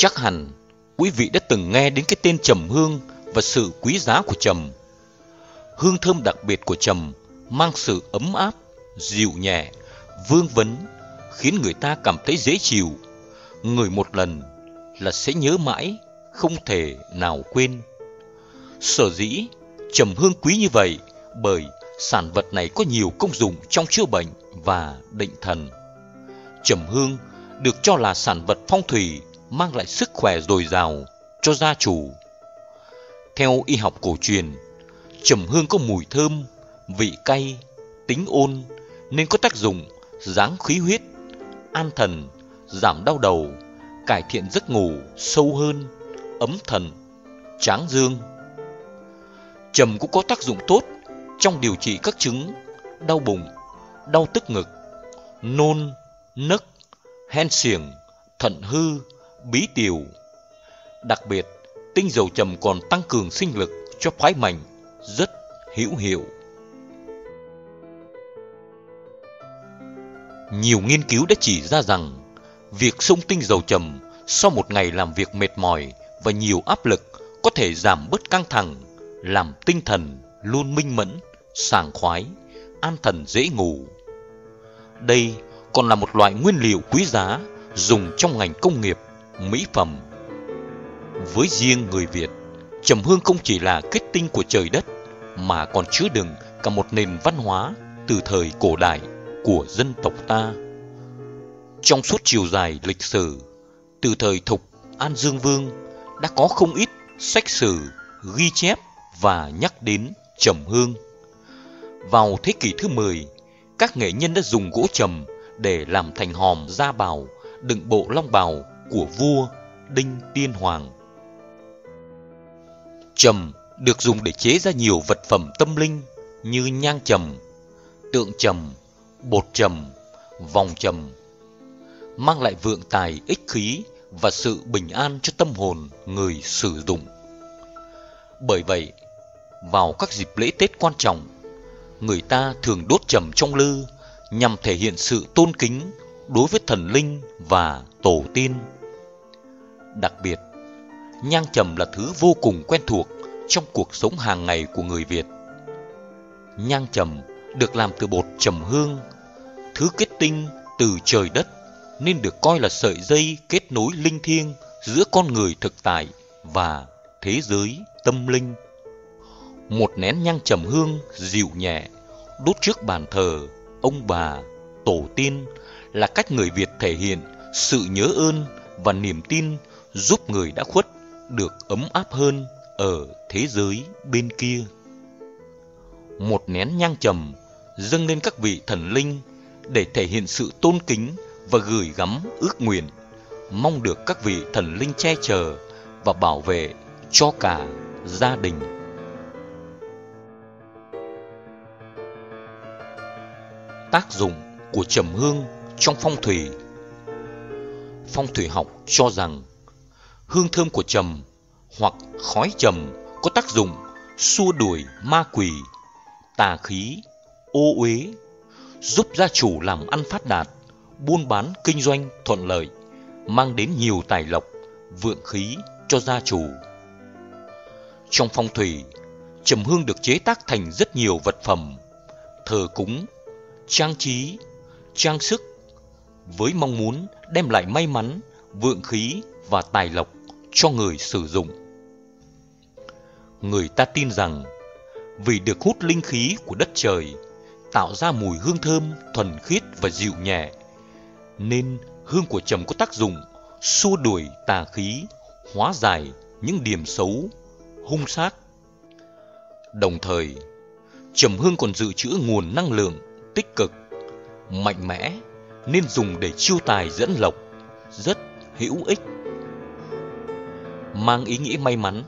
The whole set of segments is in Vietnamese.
Chắc hẳn quý vị đã từng nghe đến cái tên trầm hương và sự quý giá của trầm. Hương thơm đặc biệt của trầm mang sự ấm áp, dịu nhẹ, vương vấn, khiến người ta cảm thấy dễ chịu. Người một lần là sẽ nhớ mãi, không thể nào quên. Sở dĩ trầm hương quý như vậy bởi sản vật này có nhiều công dụng trong chữa bệnh và định thần. Trầm hương được cho là sản vật phong thủy mang lại sức khỏe dồi dào cho gia chủ. Theo y học cổ truyền, trầm hương có mùi thơm, vị cay, tính ôn nên có tác dụng giáng khí huyết, an thần, giảm đau đầu, cải thiện giấc ngủ sâu hơn, ấm thần, tráng dương. Trầm cũng có tác dụng tốt trong điều trị các chứng đau bụng, đau tức ngực, nôn, nấc, hen xiềng, thận hư, bí tiểu. Đặc biệt, tinh dầu trầm còn tăng cường sinh lực cho phái mạnh, rất hữu hiệu. Nhiều nghiên cứu đã chỉ ra rằng việc sông tinh dầu trầm sau một ngày làm việc mệt mỏi và nhiều áp lực có thể giảm bớt căng thẳng, làm tinh thần luôn minh mẫn, sảng khoái, an thần dễ ngủ. Đây còn là một loại nguyên liệu quý giá dùng trong ngành công nghiệp, mỹ phẩm. Với riêng người Việt, trầm hương không chỉ là kết tinh của trời đất mà còn chứa đựng cả một nền văn hóa từ thời cổ đại của dân tộc ta. Trong suốt chiều dài lịch sử, từ thời Thục, An Dương Vương đã có không ít sách sử ghi chép và nhắc đến trầm hương. Vào thế kỷ thứ 10, các nghệ nhân đã dùng gỗ trầm để làm thành hòm da bào đựng bộ long bào của vua Đinh Tiên Hoàng. Trầm được dùng để chế ra nhiều vật phẩm tâm linh như nhang trầm, tượng trầm, bột trầm, vòng trầm, mang lại vượng tài ích khí và sự bình an cho tâm hồn người sử dụng. Bởi vậy, vào các dịp lễ Tết quan trọng, người ta thường đốt trầm trong lư nhằm thể hiện sự tôn kính đối với thần linh và tổ tiên. Đặc biệt, nhang trầm là thứ vô cùng quen thuộc trong cuộc sống hàng ngày của người Việt. Nhang trầm được làm từ bột trầm hương, thứ kết tinh từ trời đất nên được coi là sợi dây kết nối linh thiêng giữa con người thực tại và thế giới tâm linh. Một nén nhang trầm hương dịu nhẹ đốt trước bàn thờ ông bà, tổ tiên là cách người Việt thể hiện sự nhớ ơn và niềm tin giúp người đã khuất được ấm áp hơn ở thế giới bên kia. Một nén nhang trầm dâng lên các vị thần linh để thể hiện sự tôn kính và gửi gắm ước nguyện, mong được các vị thần linh che chở và bảo vệ cho cả gia đình. Tác dụng của trầm hương trong phong thủy Phong thủy học cho rằng hương thơm của trầm hoặc khói trầm có tác dụng xua đuổi ma quỷ, tà khí, ô uế, giúp gia chủ làm ăn phát đạt, buôn bán kinh doanh thuận lợi, mang đến nhiều tài lộc, vượng khí cho gia chủ. Trong phong thủy, trầm hương được chế tác thành rất nhiều vật phẩm, thờ cúng, trang trí, trang sức với mong muốn đem lại may mắn, vượng khí và tài lộc cho người sử dụng. Người ta tin rằng vì được hút linh khí của đất trời, tạo ra mùi hương thơm thuần khiết và dịu nhẹ, nên hương của trầm có tác dụng xua đuổi tà khí, hóa giải những điểm xấu, hung sát. Đồng thời, trầm hương còn dự trữ nguồn năng lượng tích cực, mạnh mẽ nên dùng để chiêu tài dẫn lộc, rất hữu ích. Mang ý nghĩa may mắn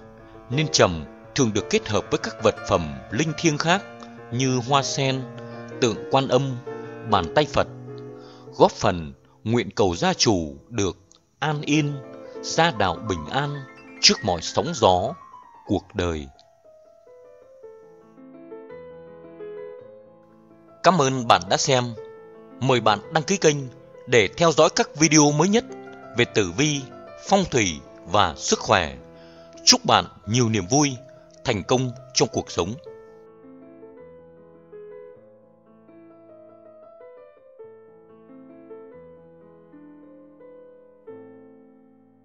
nên trầm thường được kết hợp với các vật phẩm linh thiêng khác như hoa sen, tượng quan âm, bàn tay Phật, góp phần nguyện cầu gia chủ được an yên, gia đạo bình an trước mọi sóng gió cuộc đời. Cảm ơn bạn đã xem. Mời bạn đăng ký kênh để theo dõi các video mới nhất về tử vi, phong thủy và sức khỏe. Chúc bạn nhiều niềm vui, thành công trong cuộc sống.